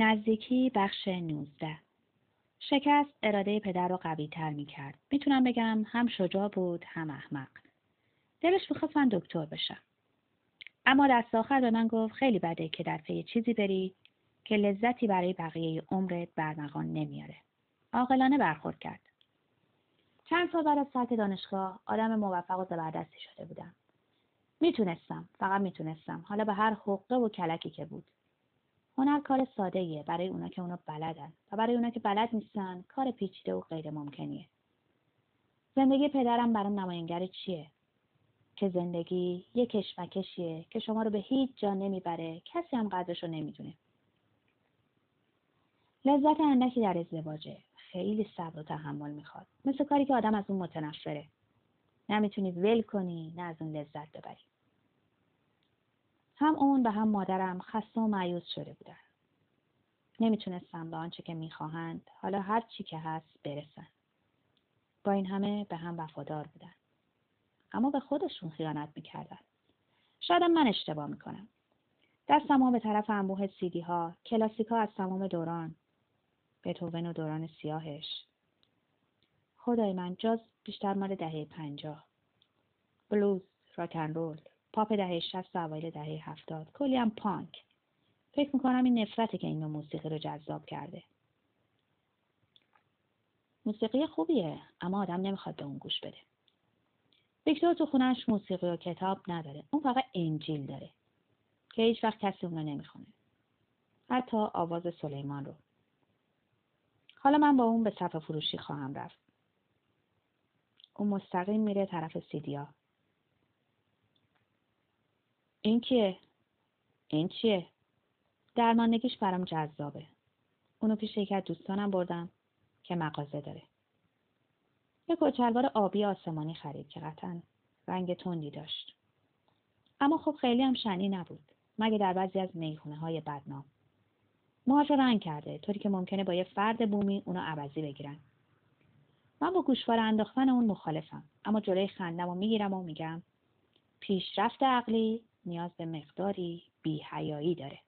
نزدیکی بخش 19 شکست اراده پدر رو قوی تر می کرد. می‌تونم بگم هم شجاع بود هم احمق. دلش می‌خواست من دکتر بشم. اما دست آخر به من گفت خیلی بده که در پی چیزی بری که لذتی برای بقیه عمرت برمغان نمیاره. عاقلانه برخورد کرد. چند سال بعد از ترک دانشگاه آدم موفق و زبردستی شده بودم. می‌تونستم فقط می‌تونستم حالا به هر حقه و کلکی که بود هنر کار ساده برای اونا که اونو بلدن و برای اونا که بلد نیستن کار پیچیده و غیر ممکنیه. زندگی پدرم برام نماینگر چیه؟ که زندگی یه کشمکشیه که شما رو به هیچ جا نمی‌بره کسی هم قدرش رو نمی‌دونه. لذت اندکی در ازدواجه خیلی صبر و تحمل می‌خواد مثل کاری که آدم از اون متنفره نمی‌تونی ول کنی نه از اون لذت ببری هم اون و هم مادرم خسته و معیوز شده بودن. نمی‌تونستم به آنچه که می‌خواهند حالا هر چی که هست برسن. با این همه به هم وفادار بودن. اما به خودشون خیانت می‌کردن. شاید من اشتباه می‌کنم. دستم به طرف انبوه سیدی ها، کلاسیک ها از تمام دوران، بتوون و دوران سیاهش. خدای من جاز بیشتر مال دهه پنجاه. بلوز، راکن رول، پاپ دهه شست و اوایل دهه هفتاد. کلی هم پانک. فکر می‌کنم این نفرته که این موسیقی رو جذاب کرده. موسیقی خوبیه اما آدم نمی‌خواد به اون گوش بده. ویکتور تو خونش موسیقی و کتاب نداره. اون فقط انجیل داره. که هیچ وقت کسی اون رو نمی‌خونه. حتی آواز سلیمان رو. حالا من با اون به صفحه فروشی خواهم رفت. اون مستقیم میره طرف سیدیا. این کیه؟ این چیه؟ درماندگیش برام جذابه. اونو پیش یکی از دوستانم بردم که مغازه داره. یه کچلوار آبی آسمانی خرید که قطعا رنگ تندی داشت. اما خب خیلی هم شنی نبود. مگه در بعضی از می‌خونه های بدنام. موهاش رنگ کرده طوری که ممکنه با یه فرد بومی اونو عوضی بگیرن. من با گوشوار انداختن اون مخالفم اما جلوی خندم و می‌گیرم و میگم پیشرفت عقلی نیاز به مقداری بیهیایی داره.